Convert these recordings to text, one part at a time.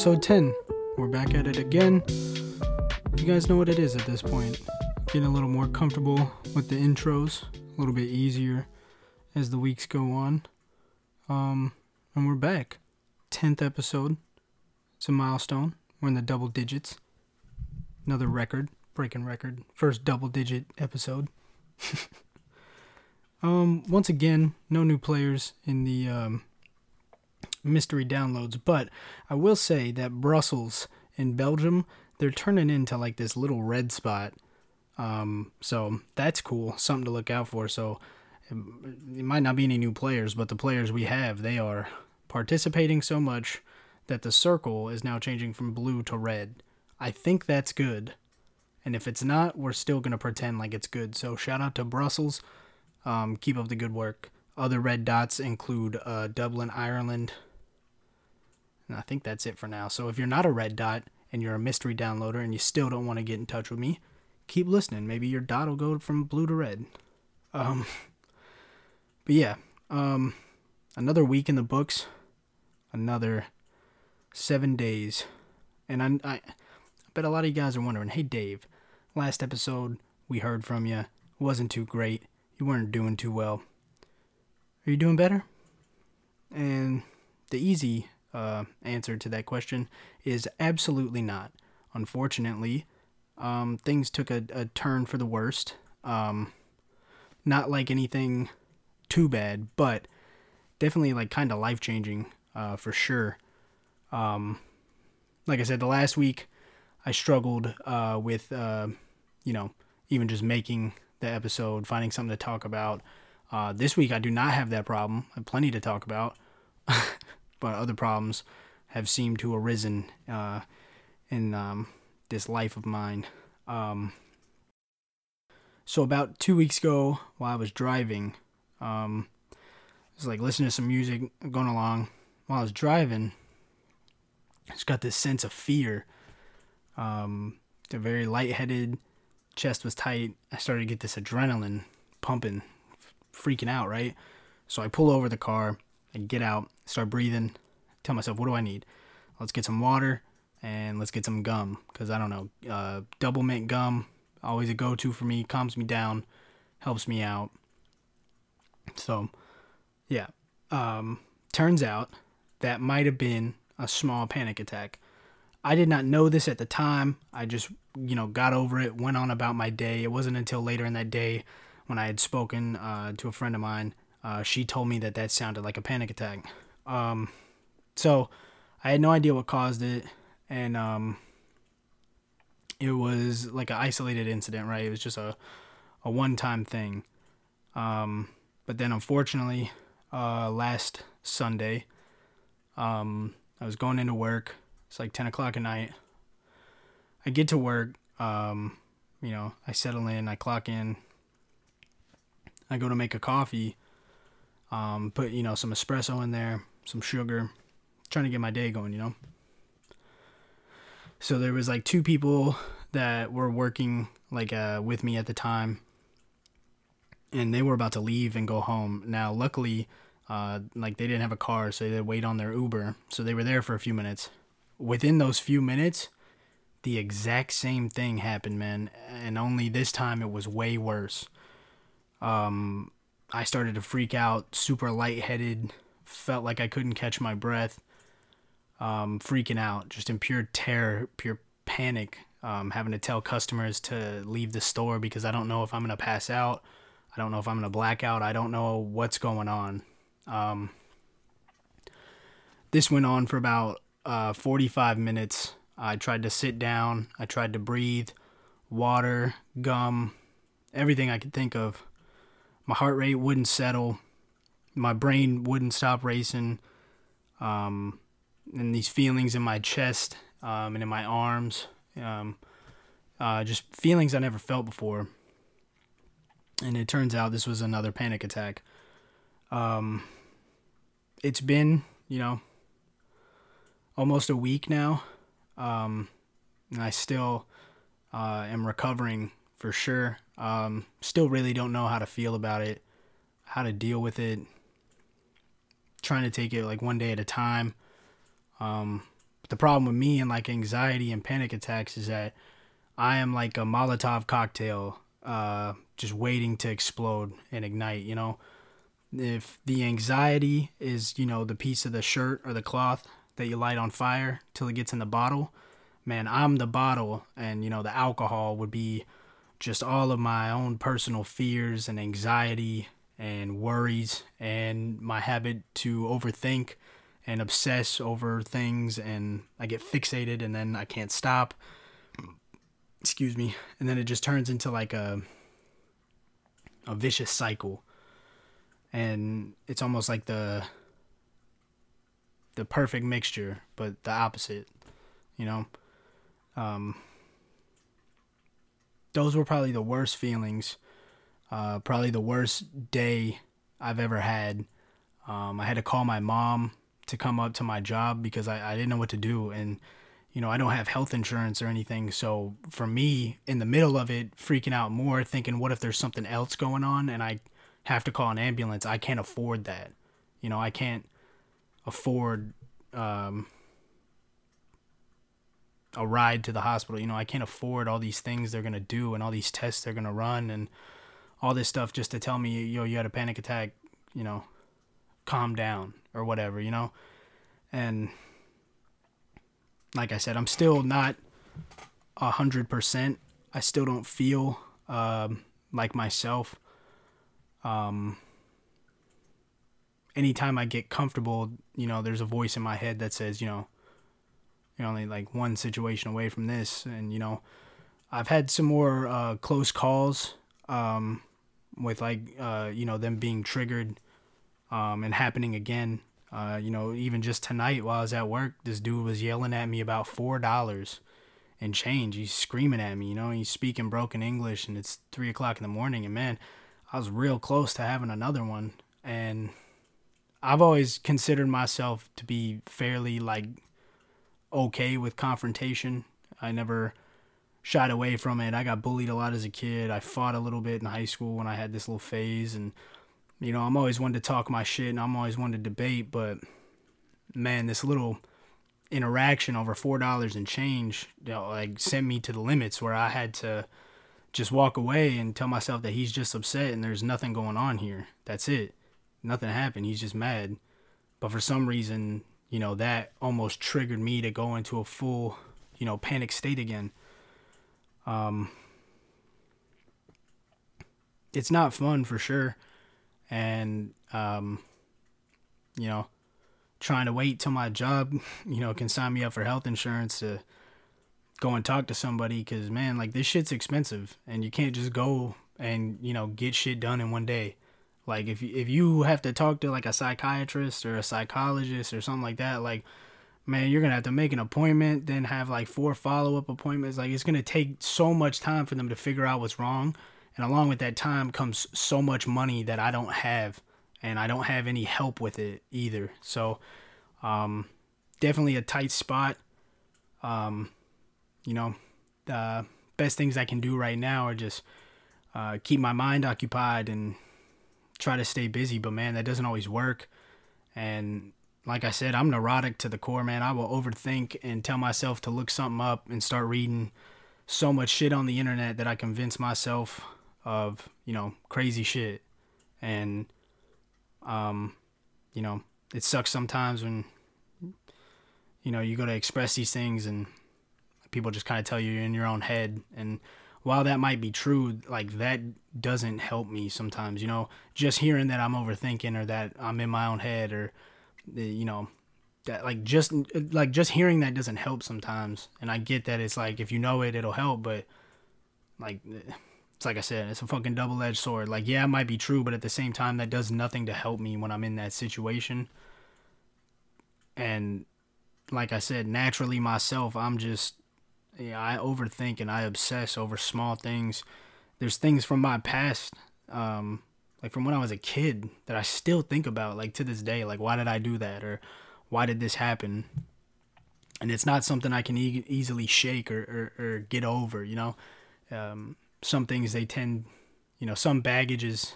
episode 10. We're back at it again. You guys know what it is at this point. Getting a little more comfortable with the intros, a little bit easier as the weeks go on. Um, and we're back. 10th episode. It's a milestone. We're in the double digits. Another record, breaking record. First double digit episode. um, once again, no new players in the um, mystery downloads, but I will say that Brussels in Belgium, they're turning into like this little red spot. Um, so that's cool, something to look out for. So it, it might not be any new players, but the players we have, they are participating so much that the circle is now changing from blue to red. I think that's good. And if it's not, we're still going to pretend like it's good. So shout out to Brussels. Um, keep up the good work. Other red dots include uh, Dublin, Ireland, and I think that's it for now. So if you're not a red dot and you're a mystery downloader and you still don't want to get in touch with me, keep listening. Maybe your dot will go from blue to red. Um, but yeah, um, another week in the books, another seven days, and I, I, I bet a lot of you guys are wondering, hey Dave, last episode we heard from you wasn't too great. You weren't doing too well. Are you doing better? And the easy uh, answer to that question is absolutely not. Unfortunately, um, things took a, a, turn for the worst. Um, not like anything too bad, but definitely like kind of life changing uh, for sure. Um, like I said, the last week I struggled uh, with, uh, you know, even just making the episode, finding something to talk about. Uh, this week I do not have that problem. I have plenty to talk about. but other problems have seemed to arisen uh, in um, this life of mine. Um, so about two weeks ago, while I was driving, um, I was like listening to some music, going along. While I was driving, I just got this sense of fear. Um, a very lightheaded, chest was tight. I started to get this adrenaline pumping, freaking out, right? So I pull over the car I get out, start breathing, tell myself, what do I need? Let's get some water and let's get some gum because I don't know, uh, double mint gum, always a go to for me, calms me down, helps me out. So, yeah, um, turns out that might have been a small panic attack. I did not know this at the time. I just, you know, got over it, went on about my day. It wasn't until later in that day when I had spoken uh, to a friend of mine uh, she told me that that sounded like a panic attack. Um, so I had no idea what caused it, and um, it was like an isolated incident, right? It was just a a one time thing. Um, but then unfortunately, uh, last Sunday, um, I was going into work. It's like ten o'clock at night. I get to work. Um, you know, I settle in. I clock in. I go to make a coffee um, put you know some espresso in there, some sugar, trying to get my day going. You know. So there was like two people that were working like uh, with me at the time, and they were about to leave and go home. Now, luckily, uh, like they didn't have a car, so they wait on their Uber. So they were there for a few minutes. Within those few minutes, the exact same thing happened, man, and only this time it was way worse. Um, I started to freak out, super lightheaded, felt like I couldn't catch my breath, um, freaking out, just in pure terror, pure panic, um, having to tell customers to leave the store because I don't know if I'm gonna pass out, I don't know if I'm gonna black out, I don't know what's going on. Um, this went on for about uh, 45 minutes. I tried to sit down, I tried to breathe, water, gum, everything I could think of my heart rate wouldn't settle, my brain wouldn't stop racing, um, and these feelings in my chest um, and in my arms, um, uh, just feelings I never felt before. And it turns out this was another panic attack. Um, it's been, you know, almost a week now. Um, and I still uh, am recovering for sure. Um, still really don't know how to feel about it, how to deal with it. Trying to take it like one day at a time. Um, the problem with me and like anxiety and panic attacks is that I am like a Molotov cocktail, uh, just waiting to explode and ignite. You know, if the anxiety is you know the piece of the shirt or the cloth that you light on fire till it gets in the bottle, man, I'm the bottle, and you know the alcohol would be just all of my own personal fears and anxiety and worries and my habit to overthink and obsess over things and I get fixated and then I can't stop. Excuse me. And then it just turns into like a a vicious cycle. And it's almost like the the perfect mixture, but the opposite, you know. Um those were probably the worst feelings. Uh, probably the worst day I've ever had. Um, I had to call my mom to come up to my job because I, I didn't know what to do. And, you know, I don't have health insurance or anything. So for me, in the middle of it, freaking out more, thinking, what if there's something else going on and I have to call an ambulance? I can't afford that. You know, I can't afford um, a ride to the hospital. You know, I can't afford all these things they're to do and all these tests they're to run and all this stuff just to tell me, yo, you had a panic attack, you know, calm down or whatever, you know? And like I said, I'm still not a hundred percent. I still don't feel um, like myself. Um, anytime I get comfortable, you know, there's a voice in my head that says, you know, you're only like one situation away from this. And, you know, I've had some more uh, close calls um, with like, uh, you know, them being triggered um, and happening again. Uh, you know, even just tonight while I was at work, this dude was yelling at me about four dollars and change. He's screaming at me, you know, he's speaking broken English and it's three o'clock in the morning and man, I was real close to having another one. And I've always considered myself to be fairly like okay with confrontation. I never shied away from it. I got bullied a lot as a kid. I fought a little bit in high school when I had this little phase and you know, I'm always one to talk my shit and I'm always one to debate, but man, this little interaction over four dollars and change, you know, like sent me to the limits where I had to just walk away and tell myself that he's just upset and there's nothing going on here. That's it. Nothing happened. He's just mad. But for some reason, you know, that almost triggered me to go into a full, you know, panic state again. Um, it's not fun for sure. And, um, you know, trying to wait till my job, you know, can sign me up for health insurance to go and talk to somebody because, man, like this shit's expensive and you can't just go and, you know, get shit done in one day. Like if if you have to talk to like a psychiatrist or a psychologist or something like that, like man, you're gonna have to make an appointment, then have like four follow up appointments. Like it's gonna take so much time for them to figure out what's wrong, and along with that time comes so much money that I don't have, and I don't have any help with it either. So, um, definitely a tight spot. Um, you know, the best things I can do right now are just uh, keep my mind occupied and try to stay busy, but man, that doesn't always work. And like I said, I'm neurotic to the core, man. I will overthink and tell myself to look something up and start reading so much shit on the internet that I convince myself of, you know, crazy shit. And um, you know, it sucks sometimes when you know, you go to express these things and people just kind of tell you you're in your own head and while that might be true, like that doesn't help me sometimes, you know, just hearing that I'm overthinking or that I'm in my own head or, eh, you know, that like just like just hearing that doesn't help sometimes. And I get that it's like if you know it, it'll help, but like it's like I said, it's a fucking double edged sword. Like, yeah, it might be true, but at the same time, that does nothing to help me when I'm in that situation. And like I said, naturally myself, I'm just yeah, I overthink and I obsess over small things. There's things from my past, um, like from when I was a kid, that I still think about, like to this day. Like, why did I do that, or why did this happen? And it's not something I can e- easily shake or, or, or, get over. You know, um, some things they tend, you know, some baggage is,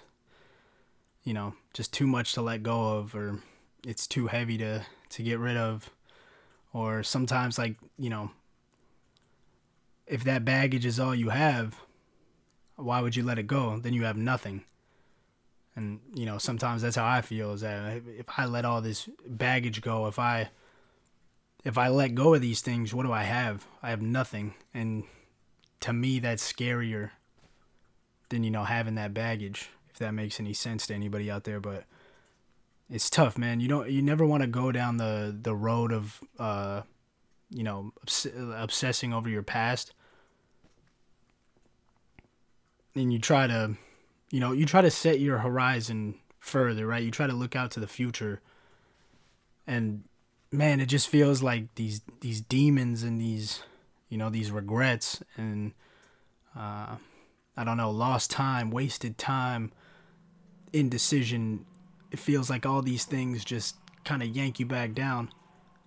you know, just too much to let go of, or it's too heavy to to get rid of or sometimes like you know if that baggage is all you have why would you let it go? Then you have nothing. And you know sometimes that's how i feel is that if i let all this baggage go if i if i let go of these things what do i have? I have nothing. And to me that's scarier than you know having that baggage if that makes any sense to anybody out there. But it's tough man. You don't you never want to go down the the road of uh you know obs- obsessing over your past and you try to you know you try to set your horizon further right you try to look out to the future and man it just feels like these these demons and these you know these regrets and uh, I don't know lost time, wasted time, indecision. It feels like all these things just kind of yank you back down.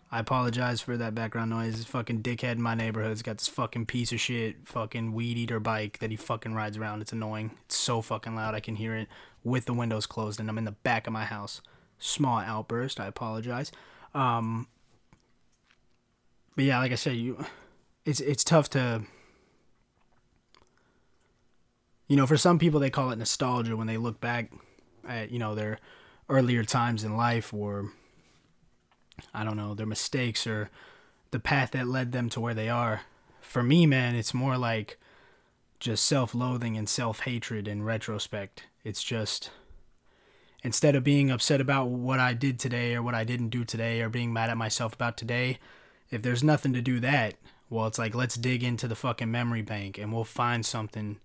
I apologize for that background noise. Fucking dickhead in my neighborhood's got this fucking piece of shit fucking weed eater bike that he fucking rides around. It's annoying. It's so fucking loud. I can hear it with the windows closed and I'm in the back of my house. Small outburst. I apologize. Um, but yeah, like I said, you it's it's tough to you know for some people they call it nostalgia when they look back at you know their earlier times in life or i don't know their mistakes or the path that led them to where they are. For me man it's more like just self-loathing and self-hatred in retrospect. It's just instead of being upset about what i did today or what i didn't do today or being mad at myself about today if there's nothing to do that well, it's like let's dig into the fucking memory bank and we'll find something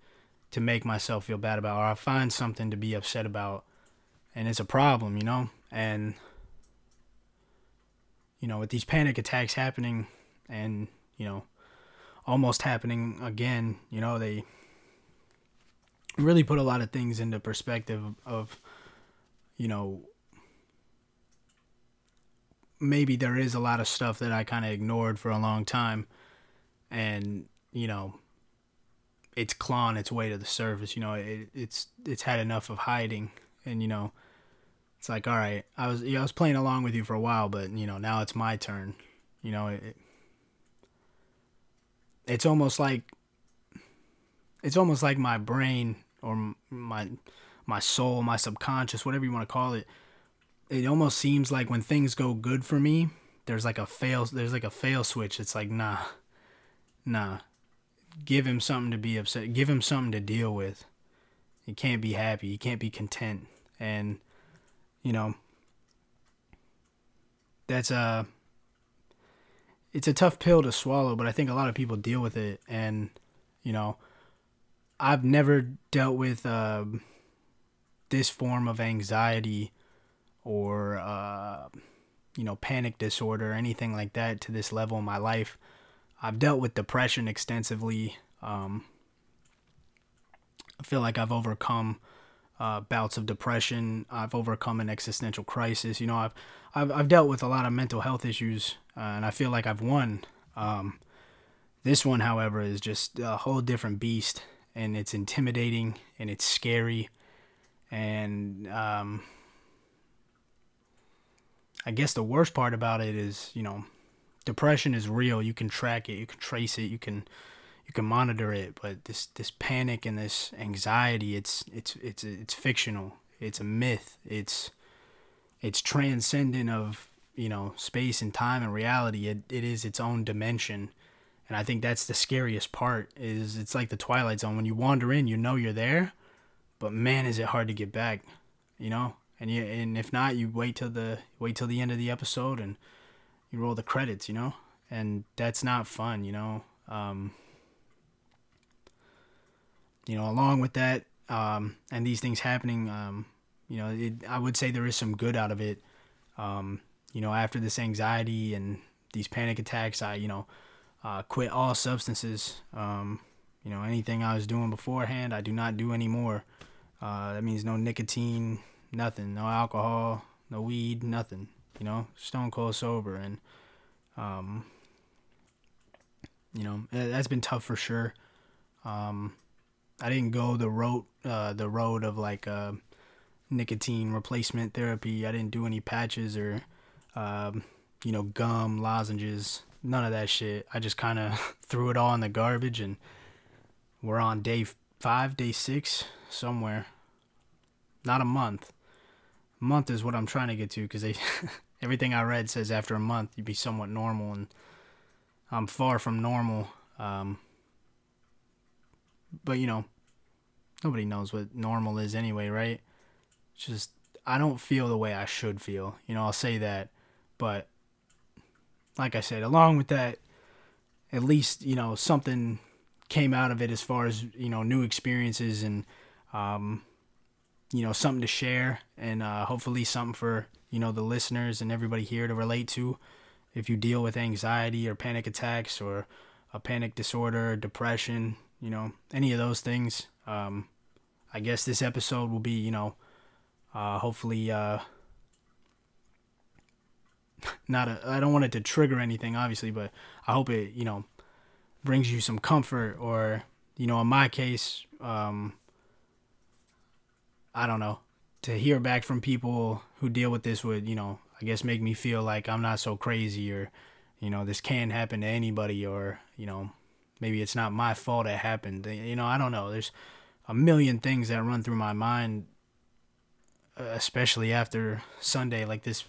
to make myself feel bad about, or I'll find something to be upset about, and it's a problem, you know. And you know, with these panic attacks happening, and you know, almost happening again, you know, they really put a lot of things into perspective of, you know, maybe there is a lot of stuff that I kind of ignored for a long time and you know it's clawing its way to the surface you know it, it's it's had enough of hiding and you know it's like all right i was yeah, i was playing along with you for a while but you know now it's my turn you know it, it's almost like it's almost like my brain or my my soul my subconscious whatever you want to call it it almost seems like when things go good for me there's like a fail there's like a fail switch it's like nah Nah. Give him something to be upset. Give him something to deal with. He can't be happy. He can't be content. And, you know, that's a. It's a tough pill to swallow, but I think a lot of people deal with it. And, you know, I've never dealt with uh, this form of anxiety or, uh, you know, panic disorder or anything like that to this level in my life. I've dealt with depression extensively. Um, I feel like I've overcome uh, bouts of depression. I've overcome an existential crisis. You know, I've I've, I've dealt with a lot of mental health issues, uh, and I feel like I've won. Um, this one, however, is just a whole different beast, and it's intimidating and it's scary, and um, I guess the worst part about it is, you know, depression is real. You can track it, you can trace it, you can you can monitor it. But this this panic and this anxiety, it's it's it's it's fictional. It's a myth. It's it's transcendent of you know space and time and reality. It it is its own dimension. And I think that's the scariest part is it's like the twilight zone when you wander in you know you're there but man is it hard to get back you know and you and if not you wait till the wait till the end of the episode and you roll the credits, you know, and that's not fun, you know. Um, you know, along with that, um, and these things happening, um, you know, it, I would say there is some good out of it. Um, you know, after this anxiety and these panic attacks, I, you know, uh, quit all substances. Um, you know, anything I was doing beforehand, I do not do anymore. Uh, that means no nicotine, nothing, no alcohol, no weed, nothing you know, stone cold sober, and um, you know that's been tough for sure. Um, I didn't go the road uh, the road of like uh, nicotine replacement therapy. I didn't do any patches or um, you know, gum, lozenges, none of that shit. I just kind of threw it all in the garbage and we're on day five, day six, somewhere. Not a month. A month is what I'm trying to get to because they, everything I read says after a month you'd be somewhat normal, and I'm far from normal. Um, but you know, nobody knows what normal is anyway, right? Just I don't feel the way I should feel. You know, I'll say that, but like I said, along with that, at least you know something came out of it as far as you know new experiences and um, you know something to share and uh, hopefully something for you know the listeners and everybody here to relate to if you deal with anxiety or panic attacks or a panic disorder depression you know any of those things. Um, i guess this episode will be you know uh, hopefully uh, not a i don't want it to trigger anything obviously but i hope it you know brings you some comfort or you know in my case um, i don't know to hear back from people who deal with this would you know i guess make me feel like i'm not so crazy or you know this can happen to anybody or you know maybe it's not my fault it happened you know i don't know there's a million things that run through my mind uh, especially after sunday like this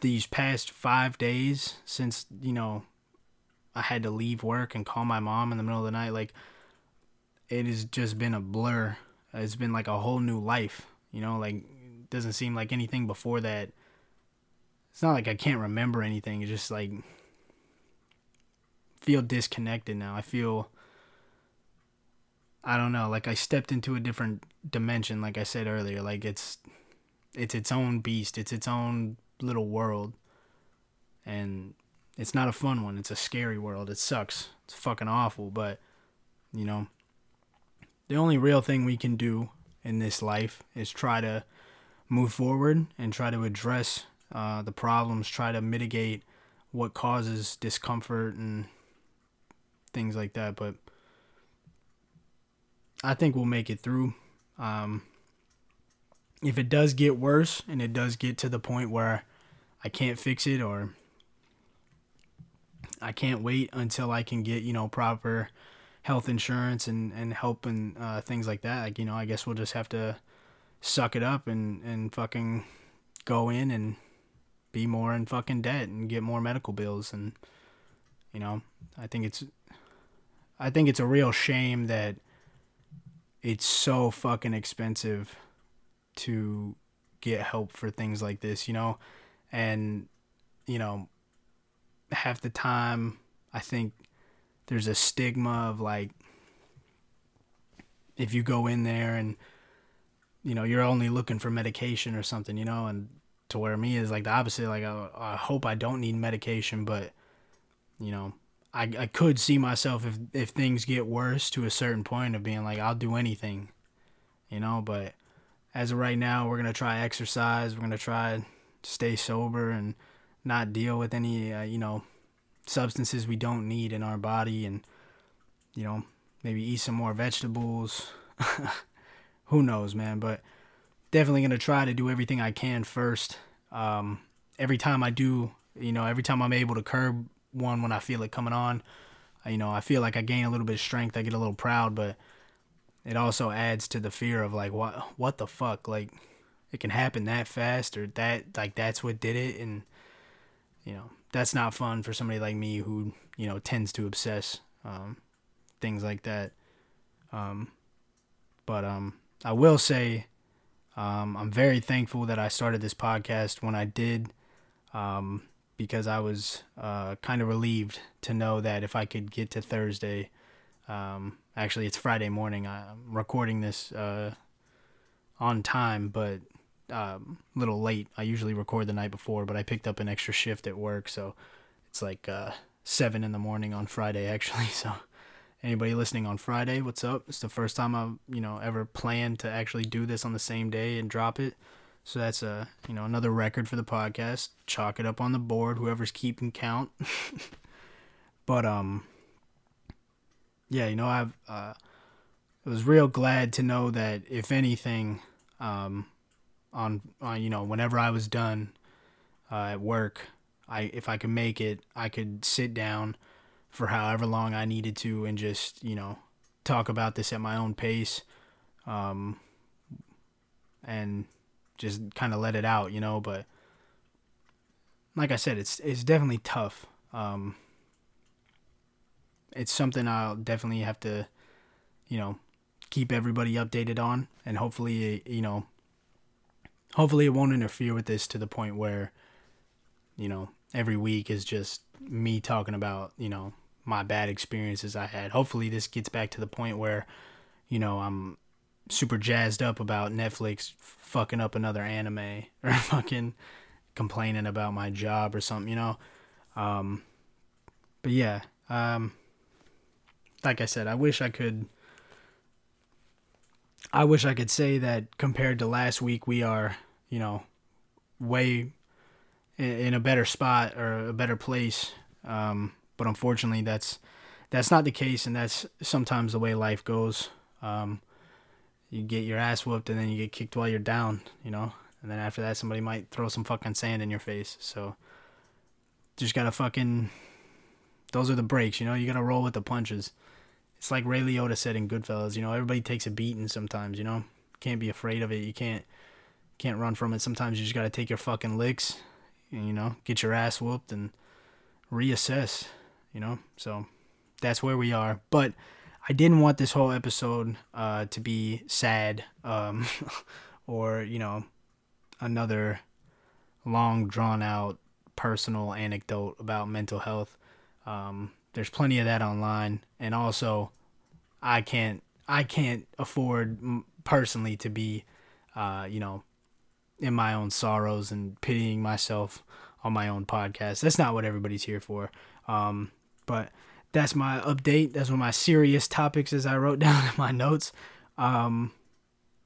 these past five days since you know I had to leave work and call my mom in the middle of the night. Like, it has just been a blur. It's been like a whole new life. You know, like, doesn't seem like anything before that. It's not like I can't remember anything. It's just like, feel disconnected now. I feel, I don't know, like I stepped into a different dimension, like I said earlier. Like, it's, it's its own beast, it's its own little world. And it's not a fun one. It's a scary world. It sucks. It's fucking awful, but you know, the only real thing we can do in this life is try to move forward and try to address uh, the problems, try to mitigate what causes discomfort and things like that. But I think we'll make it through. Um, if it does get worse and it does get to the point where I can't fix it or I can't wait until I can get you know proper health insurance and and help and uh, things like that. Like, you know, I guess we'll just have to suck it up and and fucking go in and be more in fucking debt and get more medical bills and you know I think it's I think it's a real shame that it's so fucking expensive to get help for things like this, you know? And you know, half the time I think there's a stigma of like if you go in there and you know you're only looking for medication or something you know and to where me is like the opposite like I, I hope I don't need medication but you know I, I could see myself if if things get worse to a certain point of being like I'll do anything you know but as of right now we're gonna try exercise we're gonna try stay sober and not deal with any uh, you know substances we don't need in our body and you know maybe eat some more vegetables. Who knows man but definitely to try to do everything i can first. Um, every time i do you know every time i'm able to curb one when i feel it coming on. You know i feel like i gain a little bit of strength i get a little proud but it also adds to the fear of like what what the fuck? Like it can happen that fast or that like that's what did it and you know that's not fun for somebody like me who you know tends to obsess um, things like that. Um, but um, i will say um, i'm very thankful that i started this podcast when i did um, because i was uh, kind of relieved to know that if i could get to thursday um, actually it's friday morning i'm recording this uh, on time but um, a little late. I usually record the night before, but I picked up an extra shift at work, so it's like uh, seven in the morning on Friday actually. So anybody listening on Friday, what's up? It's the first time I've you know ever planned to actually do this on the same day and drop it. So that's a you know another record for the podcast. Chalk it up on the board, whoever's keeping count. but um, yeah, you know I've uh, I was real glad to know that if anything, um, on, on you know whenever I was done uh, at work, I if I could make it, I could sit down for however long I needed to and just, you know, talk about this at my own pace. Um and just kind of let it out, you know, but like I said, it's it's definitely tough. Um it's something I'll definitely have to, you know, keep everybody updated on and hopefully, you know, hopefully it won't interfere with this to the point where you know every week is just me talking about you know my bad experiences i had hopefully this gets back to the point where you know i'm super jazzed up about netflix fucking up another anime or fucking complaining about my job or something you know um but yeah um like i said i wish i could I wish I could say that compared to last week, we are, you know, way in a better spot or a better place. Um, but unfortunately, that's that's not the case, and that's sometimes the way life goes. Um, you get your ass whooped, and then you get kicked while you're down, you know. And then after that, somebody might throw some fucking sand in your face. So just gotta fucking. Those are the breaks, you know. You gotta roll with the punches it's like Ray Liotta said in Goodfellas, you know, everybody takes a beating sometimes, you know. Can't be afraid of it. You can't can't run from it. Sometimes you just got to take your fucking licks, and, you know, get your ass whooped and reassess, you know. So that's where we are. But I didn't want this whole episode uh, to be sad um, or, you know, another long drawn out personal anecdote about mental health. Um, there's plenty of that online, and also, I can't I can't afford personally to be, uh, you know, in my own sorrows and pitying myself on my own podcast. That's not what everybody's here for. Um, but that's my update. That's one of my serious topics as I wrote down in my notes. Um,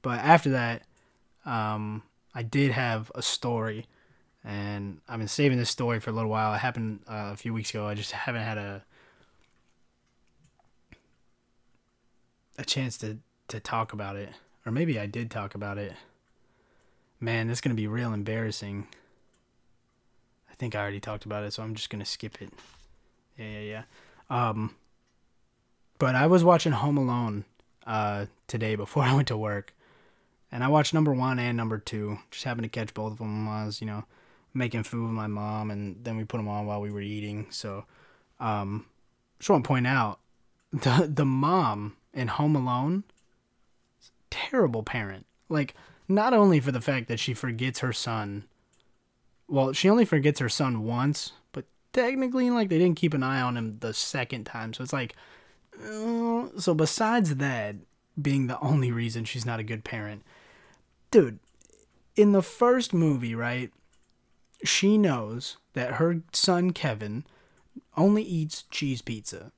but after that, um, I did have a story, and I've been saving this story for a little while. It happened uh, a few weeks ago. I just haven't had a a chance to to talk about it, or maybe I did talk about it. Man, this is gonna be real embarrassing. I think I already talked about it, so I'm just gonna skip it. Yeah, yeah, yeah. Um, but I was watching Home Alone uh, today before I went to work, and I watched number one and number two. Just happened to catch both of them I was, you know, making food with my mom, and then we put them on while we were eating. So, um, just want to point out the the mom in Home Alone, terrible parent. Like, not only for the fact that she forgets her son. Well, she only forgets her son once, but technically, like, they didn't keep an eye on him the second time. So it's like, uh, so besides that being the only reason she's not a good parent, dude, in the first movie, right, she knows that her son Kevin only eats cheese pizza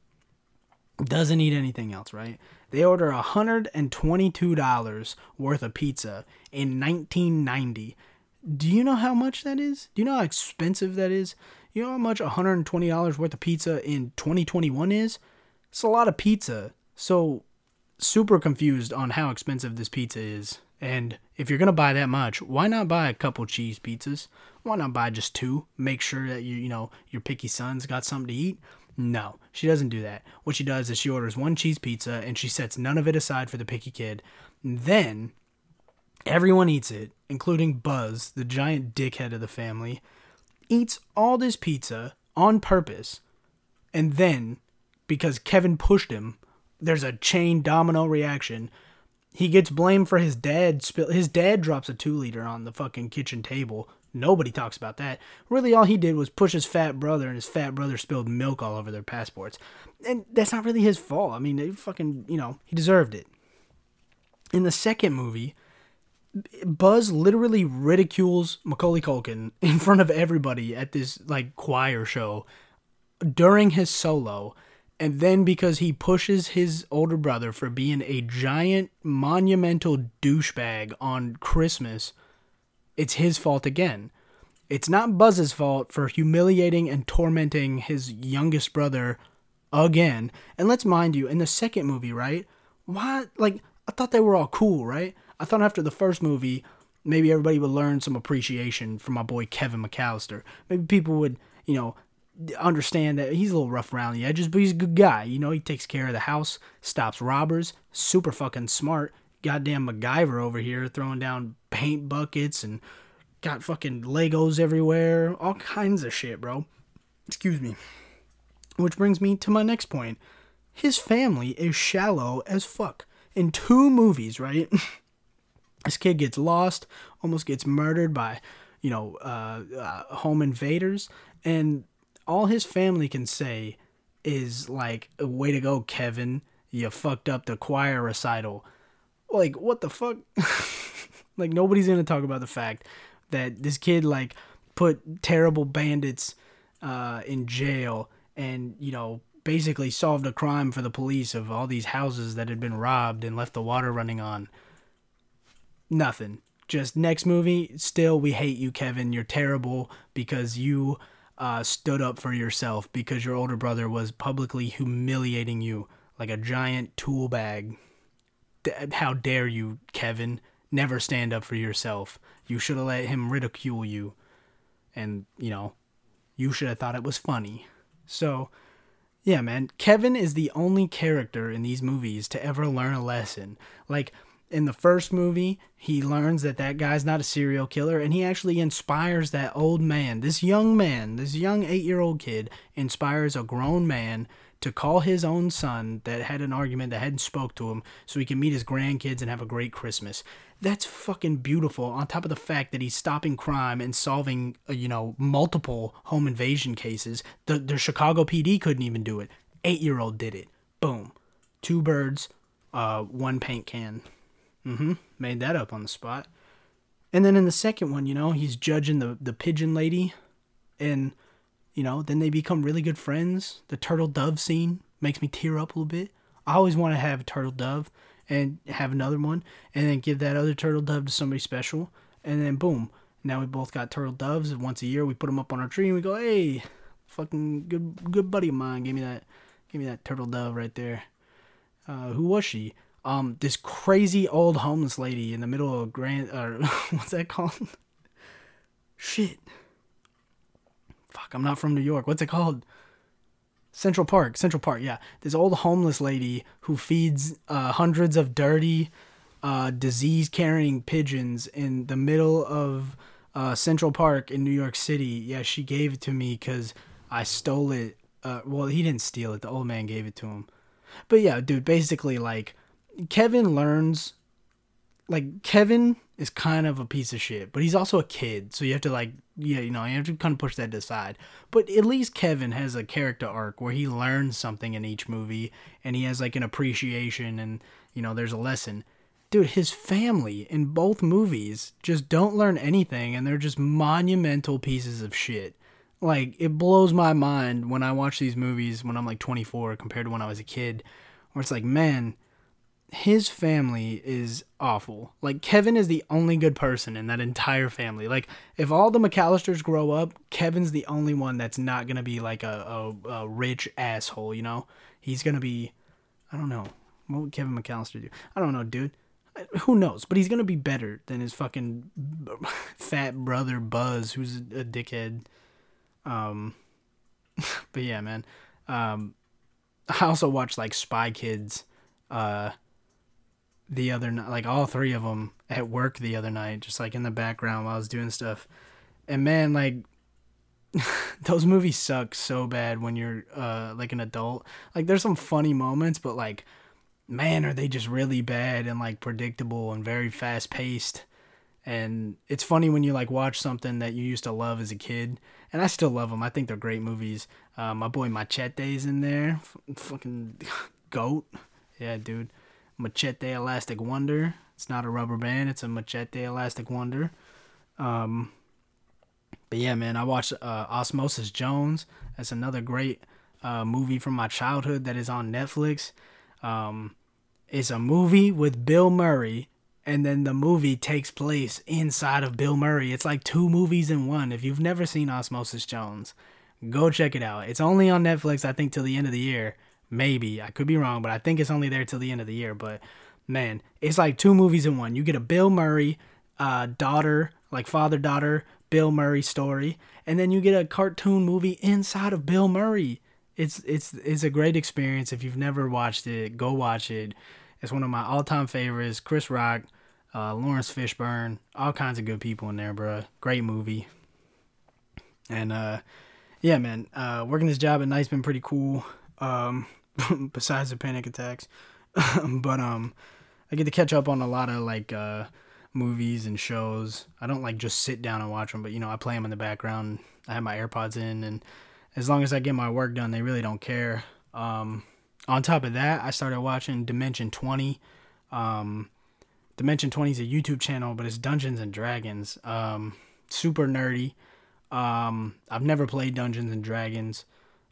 doesn't eat anything else, right? They order $122 worth of pizza in 1990. Do you know how much that is? Do you know how expensive that is? You know how much $120 worth of pizza in 2021 is? It's a lot of pizza. So, super confused on how expensive this pizza is. And if you're gonna buy that much, why not buy a couple cheese pizzas? Why not buy just two? Make sure that you you know your picky son's got something to eat. No, she doesn't do that. What she does is she orders one cheese pizza and she sets none of it aside for the picky kid. Then everyone eats it, including Buzz, the giant dickhead of the family, eats all this pizza on purpose. And then, because Kevin pushed him, there's a chain domino reaction. He gets blamed for his dad spill. His dad drops a two liter on the fucking kitchen table. Nobody talks about that. Really, all he did was push his fat brother, and his fat brother spilled milk all over their passports. And that's not really his fault. I mean, they fucking, you know, he deserved it. In the second movie, Buzz literally ridicules Macaulay Culkin in front of everybody at this, like, choir show during his solo. And then because he pushes his older brother for being a giant, monumental douchebag on Christmas – it's his fault again. It's not Buzz's fault for humiliating and tormenting his youngest brother again. And let's mind you, in the second movie, right? Why? Like, I thought they were all cool, right? I thought after the first movie, maybe everybody would learn some appreciation from my boy Kevin McAllister. Maybe people would, you know, understand that he's a little rough around the edges, but he's a good guy. You know, he takes care of the house, stops robbers, super fucking smart. Goddamn MacGyver over here throwing down paint buckets and got fucking Legos everywhere, all kinds of shit, bro. Excuse me. Which brings me to my next point. His family is shallow as fuck. In two movies, right? this kid gets lost, almost gets murdered by, you know, uh, uh, home invaders, and all his family can say is like, "Way to go, Kevin! You fucked up the choir recital." Like, what the fuck? like, nobody's gonna talk about the fact that this kid like put terrible bandits uh, in jail and you know basically solved a crime for the police of all these houses that had been robbed and left the water running on. Nothing. Just next movie, still we hate you, Kevin. You're terrible because you uh, stood up for yourself because your older brother was publicly humiliating you like a giant tool bag. D- how dare you, Kevin? Never stand up for yourself. You should have let him ridicule you. And, you know, you should have thought it was funny. So, yeah, man, Kevin is the only character in these movies to ever learn a lesson. Like, in the first movie, he learns that that guy's not a serial killer, and he actually inspires that old man. This young man, this young eight year old kid, inspires a grown man to call his own son that had an argument that hadn't spoke to him so he can meet his grandkids and have a great Christmas. That's fucking beautiful. On top of the fact that he's stopping crime and solving, uh, you know, multiple home invasion cases. The the Chicago PD couldn't even do it. Eight year old did it. Boom, two birds, uh, one paint can. Mm-hmm. Made that up on the spot. And then in the second one, you know, he's judging the the pigeon lady, and you know, then they become really good friends. The turtle dove scene makes me tear up a little bit. I always want to have a turtle dove and have another one and then give that other turtle dove to somebody special. And then boom, now we both got turtle doves. And once a year we put them up on our tree and we go, hey, fucking good good buddy of mine gave me that gave me that turtle dove right there. Uh, who was she? Um, this crazy old homeless lady in the middle of Grand. Uh, what's that called? Shit fuck, I'm not from New York. What's it called? Central Park. Central Park. Yeah, this old homeless lady who feeds uh, hundreds of dirty, uh, disease-carrying pigeons in the middle of uh, Central Park in New York City. Yeah, she gave it to me because I stole it. Uh, well, he didn't steal it. The old man gave it to him. But yeah, dude. Basically, like Kevin learns. Like Kevin is kind of a piece of shit, but he's also a kid, so you have to like, yeah, you know, you have to kind of push that aside. But at least Kevin has a character arc where he learns something in each movie, and he has like an appreciation, and you know, there's a lesson. Dude, his family in both movies just don't learn anything, and they're just monumental pieces of shit. Like it blows my mind when I watch these movies when I'm like 24 compared to when I was a kid, where it's like, man his family is awful. Like Kevin is the only good person in that entire family. Like if all the McAllisters grow up, Kevin's the only one that's not gonna be like a, a, a rich asshole. You know, he's gonna be. I don't know. What would Kevin McAllister do? I don't know, dude. Who knows? But he's gonna be better than his fucking fat brother Buzz, who's a dickhead. Um, but yeah, man. Um, I also watched like Spy Kids. Uh, the other night, like all three of them at work the other night, just like in the background while I was doing stuff. And man, like those movies suck so bad when you're uh like an adult. Like there's some funny moments, but like man, are they just really bad and like predictable and very fast paced. And it's funny when you like watch something that you used to love as a kid, and I still love them. I think they're great movies. Uh, my boy Machete's in there, F- fucking goat. Yeah, dude. Machete Elastic Wonder. It's not a rubber band, it's a Machete Elastic Wonder. Um, but yeah, man, I watched uh, Osmosis Jones. That's another great uh, movie from my childhood that is on Netflix. Um, it's a movie with Bill Murray, and then the movie takes place inside of Bill Murray. It's like two movies in one. If you've never seen Osmosis Jones, go check it out. It's only on Netflix, I think, till the end of the year. Maybe. I could be wrong, but I think it's only there till the end of the year. But man, it's like two movies in one. You get a Bill Murray uh, daughter, like father daughter Bill Murray story, and then you get a cartoon movie inside of Bill Murray. It's it's it's a great experience. If you've never watched it, go watch it. It's one of my all-time favorites. Chris Rock, uh, Laurence Fishburne, all kinds of good people in there, bro. Great movie. And uh, yeah, man, uh, working this job at night's been pretty cool. Um, besides the panic attacks, but um, I get to catch up on a lot of like uh movies and shows. I don't like just sit down and watch them, but you know, I play them in the background. I have my AirPods in, and as long as I get my work done, they really don't care. Um, on top of that, I started watching Dimension 20. Um, Dimension 20 is a YouTube channel, but it's Dungeons and Dragons. Um, super nerdy. Um, I've never played Dungeons and Dragons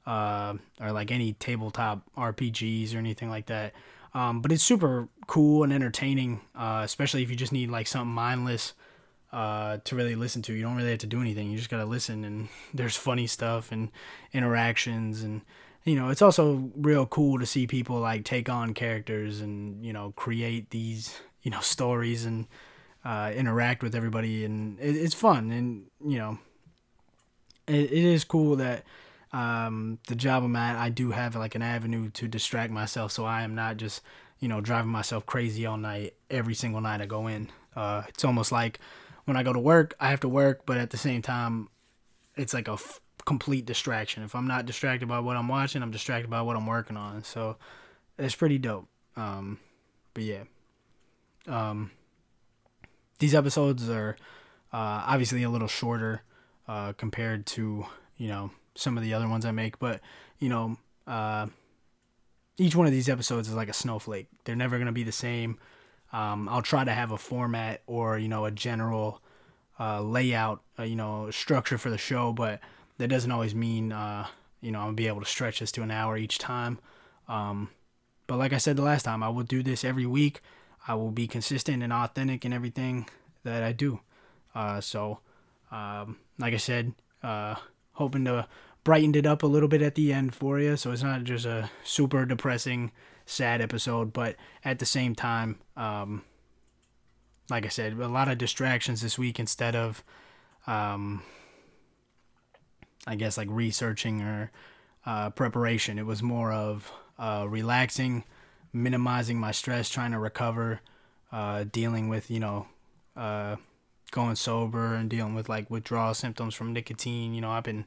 uh, or like any tabletop RPGs or anything like that. Um, but it's super cool and entertaining, uh, especially if you just need like something mindless uh, to really listen to. You don't really have to do anything. You just gotta listen, and there's funny stuff and interactions, and you know, it's also real cool to see people like take on characters and you know create these you know stories and uh, interact with everybody, and it, it's fun. And you know, it, it is cool that um, the job I'm at, I do have like an avenue to distract myself, so I am not just you know driving myself crazy all night every single night I go in. Uh, it's almost like when I go to work, I have to work, but at the same time, it's like a f- complete distraction. If I'm not distracted by what I'm watching, I'm distracted by what I'm working on. So it's pretty dope. Um, but yeah, um, these episodes are uh, obviously a little shorter uh, compared to you know some of the other ones I make, but you know, uh, each one of these episodes is like a snowflake. They're never gonna be the same. Um, I'll try to have a format or you know a general uh, layout, uh, you know, structure for the show, but that doesn't always mean uh, you know I'm gonna be able to stretch this to an hour each time. Um, but like I said the last time, I will do this every week. I will be consistent and authentic in everything that I do. Uh, so, um, like I said, uh, hoping to brighten it up a little bit at the end for you. So it's not just a super depressing, sad episode, but at the same time, um, like I said, a lot of distractions this week instead of, um, I guess, like researching or uh, preparation. It was more of uh, relaxing, minimizing my stress, trying to recover, uh, dealing with, you know, uh, going sober and dealing with like withdrawal symptoms from nicotine. You know, I've been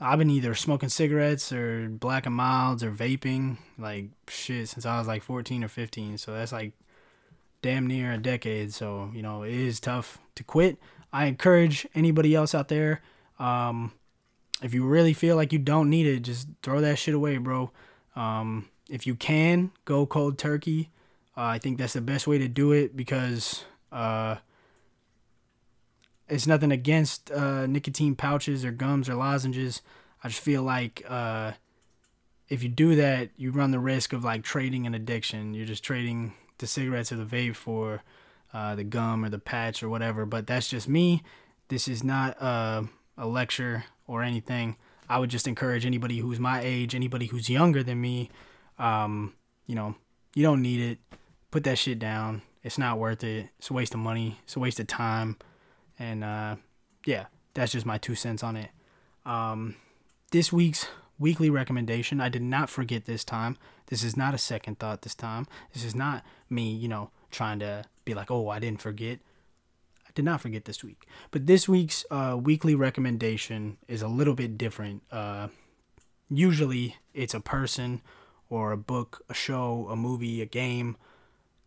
I've been either smoking cigarettes or black and milds or vaping like shit since I was like 14 or 15. So that's like damn near a decade. So, you know, it is tough to quit. I encourage anybody else out there um, if you really feel like you don't need it, just throw that shit away, bro. Um, if you can, go cold turkey. Uh, I think that's the best way to do it because uh, it's nothing against uh, nicotine pouches or gums or lozenges. I just feel like uh, if you do that, you run the risk of like trading an addiction. You're just trading the cigarettes or the vape for uh, the gum or the patch or whatever. But that's just me. This is not uh, a lecture or anything. I would just encourage anybody who's my age, anybody who's younger than me, um, you know, you don't need it. Put that shit down. It's not worth it. It's a waste of money. It's a waste of time. And uh, yeah, that's just my two cents on it. Um, this week's weekly recommendation, I did not forget this time. This is not a second thought this time. This is not me, you know, trying to be like, oh, I didn't forget. I did not forget this week. But this week's uh, weekly recommendation is a little bit different. Uh, usually it's a person or a book, a show, a movie, a game.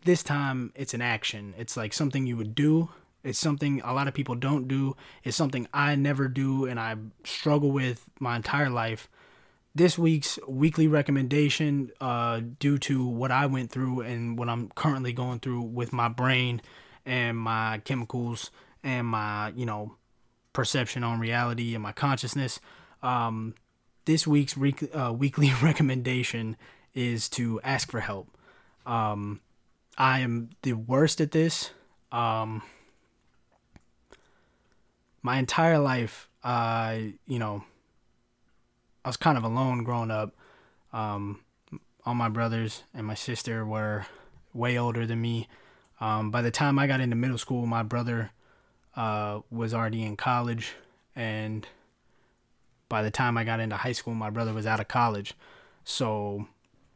This time it's an action. It's like something you would do it's something a lot of people don't do. It's something I never do and I struggle with my entire life. This week's weekly recommendation, uh, due to what I went through and what I'm currently going through with my brain and my chemicals and my, you know, perception on reality and my consciousness. Um, this week's week, uh, weekly recommendation is to ask for help. Um, I am the worst at this. Um, my entire life, uh, you know, I was kind of alone growing up. Um, all my brothers and my sister were way older than me. Um, by the time I got into middle school, my brother uh, was already in college, and by the time I got into high school, my brother was out of college. So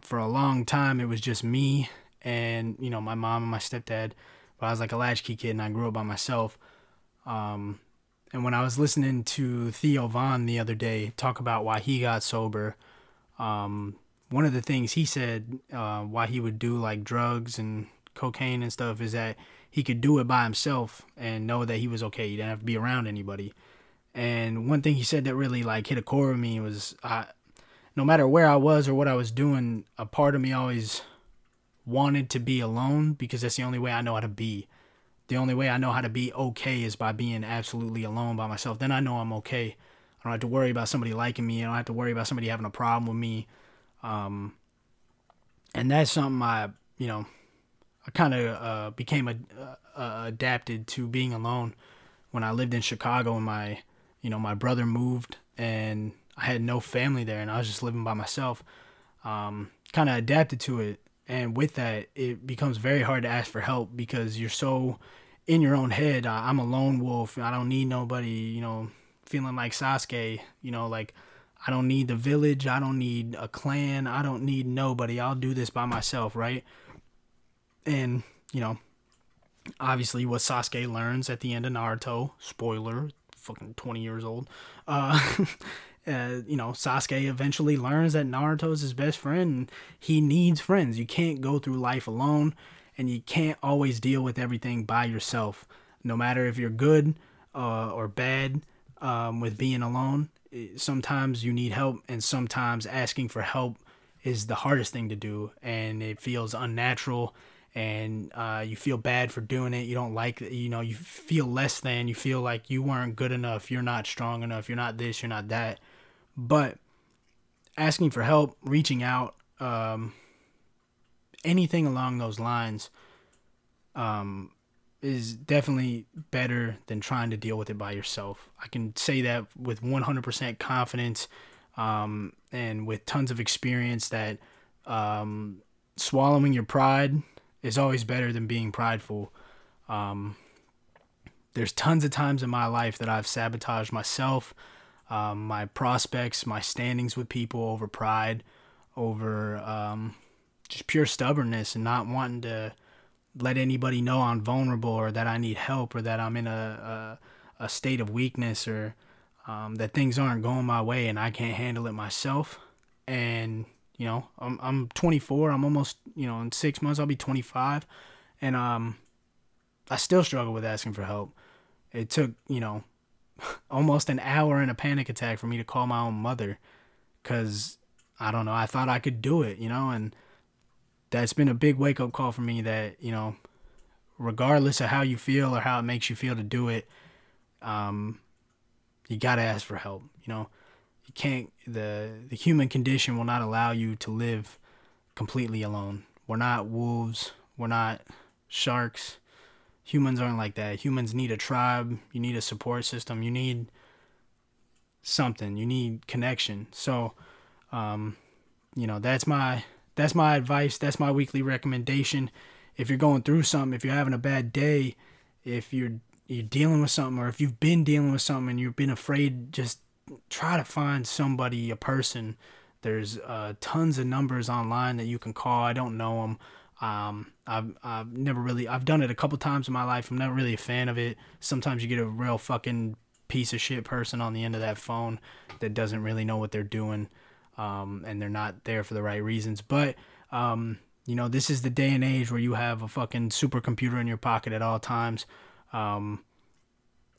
for a long time, it was just me and you know my mom and my stepdad. But I was like a latchkey kid, and I grew up by myself. Um, and when I was listening to Theo Von the other day talk about why he got sober, um, one of the things he said uh, why he would do like drugs and cocaine and stuff is that he could do it by himself and know that he was okay. He didn't have to be around anybody. And one thing he said that really like hit a core of me was I, no matter where I was or what I was doing, a part of me always wanted to be alone because that's the only way I know how to be. The only way I know how to be okay is by being absolutely alone by myself. Then I know I'm okay. I don't have to worry about somebody liking me. I don't have to worry about somebody having a problem with me. Um, and that's something I, you know, I kind of uh, became a, uh, adapted to being alone when I lived in Chicago and my, you know, my brother moved and I had no family there and I was just living by myself. Um, kind of adapted to it and with that it becomes very hard to ask for help because you're so in your own head. I'm a lone wolf. I don't need nobody you know feeling like sasuke you know like i don't need the village. I don't need a clan. I don't need nobody. I'll do this by myself right? And you know obviously what sasuke learns at the end of naruto spoiler fucking 20 years old uh uh, you know, Sasuke eventually learns that Naruto's his best friend and he needs friends. You can't go through life alone and you can't always deal with everything by yourself. No matter if you're good uh, or bad um, with being alone, sometimes you need help and sometimes asking for help is the hardest thing to do and it feels unnatural and uh, you feel bad for doing it. You don't like, you know, you feel less than. You feel like you weren't good enough. You're not strong enough. You're not this. You're not that. But asking for help, reaching out, um, anything along those lines, um, is definitely better than trying to deal with it by yourself. I can say that with 100% confidence um, and with tons of experience that um, swallowing your pride is always better than being prideful. Um, there's tons of times in my life that I've sabotaged myself um, my prospects, my standings with people over pride, over um, just pure stubbornness and not wanting to let anybody know I'm vulnerable or that I need help or that I'm in a, a, a state of weakness or um, that things aren't going my way and I can't handle it myself. And, you know, I'm, I'm 24. I'm almost, you know, in six months I'll be 25. And um, I still struggle with asking for help. It took, you know, almost an hour in a panic attack for me to call my own mother because I don't know, I thought I could do it, you know, and that's been a big wake up call for me that, you know, regardless of how you feel or how it makes you feel to do it, um, you gotta ask for help, you know. You can't the the human condition will not allow you to live completely alone. We're not wolves, we're not sharks humans aren't like that. Humans need a tribe, you need a support system, you need something, you need connection. So, um, you know, that's my that's my advice. That's my weekly recommendation. If you're going through something, if you're having a bad day, if you're you're dealing with something, or if you've been dealing with something and you've been afraid, just try to find somebody, a person. There's uh, tons of numbers online that you can call. I don't know them. Um, I've, I've never really, I've done it a couple times in my life. I'm not really a fan of it. Sometimes you get a real fucking piece of shit person on the end of that phone that doesn't really know what they're doing. Um, and they're not there for the right reasons. But, um, you know, this is the day and age where you have a fucking supercomputer in your pocket at all times. Um,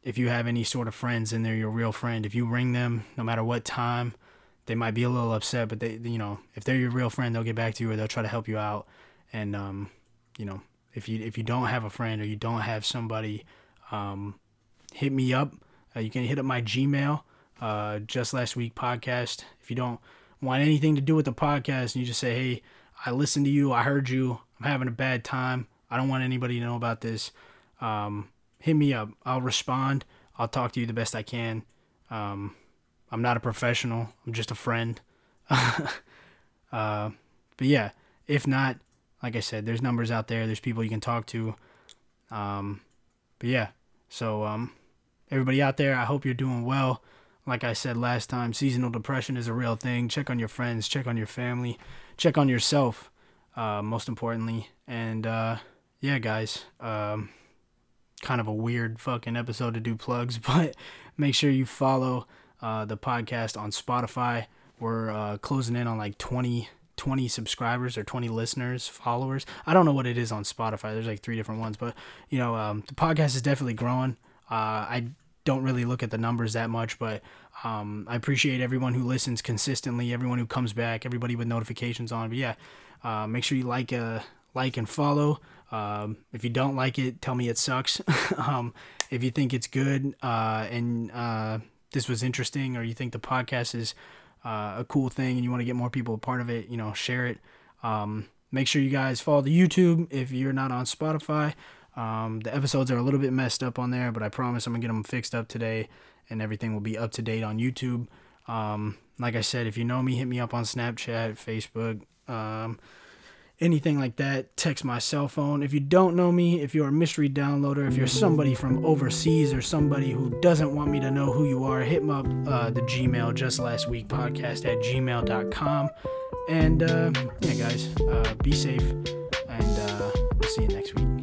if you have any sort of friends and they're your real friend, if you ring them, no matter what time, they might be a little upset, but they, you know, if they're your real friend, they'll get back to you or they'll try to help you out and um, you know if you if you don't have a friend or you don't have somebody um, hit me up uh, you can hit up my gmail uh, just last week podcast. If you don't want anything to do with the podcast and you just say hey i listened to you. I heard you. I'm having a bad time. I don't want anybody to know about this um, hit me up. I'll respond. I'll talk to you the best i can. Um, i'm not a professional. I'm just a friend. Uh, but yeah if not like I said, there's numbers out there. There's people you can talk to. Um, but yeah, So, um, everybody out there, I hope you're doing well. Like I said last time, seasonal depression is a real thing. Check on your friends, check on your family, check on yourself, uh, most importantly. And uh, yeah, guys, um, kind of a weird fucking episode to do plugs, but make sure you follow uh, the podcast on Spotify. We're uh, closing in on like 20, 20 subscribers or 20 listeners, followers. I don't know what it is on Spotify. There's like three different ones, but you know, um, the podcast is definitely growing. Uh, I don't really look at the numbers that much, but um, I appreciate everyone who listens consistently, everyone who comes back, everybody with notifications on. But yeah, uh, make sure you like, uh, like and follow. Um, if you don't like it, tell me it sucks. um, if you think it's good uh, and uh, this was interesting, or you think the podcast is uh, a cool thing and you want to get more people a part of it, you know, share it. Um, make sure you guys follow the YouTube if you're not on Spotify. Um, the episodes are a little bit messed up on there, but I promise I'm gonna get them fixed up today, and everything will be up to date on YouTube. Um, like I said, if you know me, hit me up on Snapchat, Facebook, um, anything like that. Text my cell phone. If you don't know me, if you're a mystery downloader, if you're somebody from overseas or somebody who doesn't want me to know who you are, hit me up uh, the Gmail just last week podcast at gmail.com. And uh, yeah, guys, uh, be safe, and uh, we'll see you next week.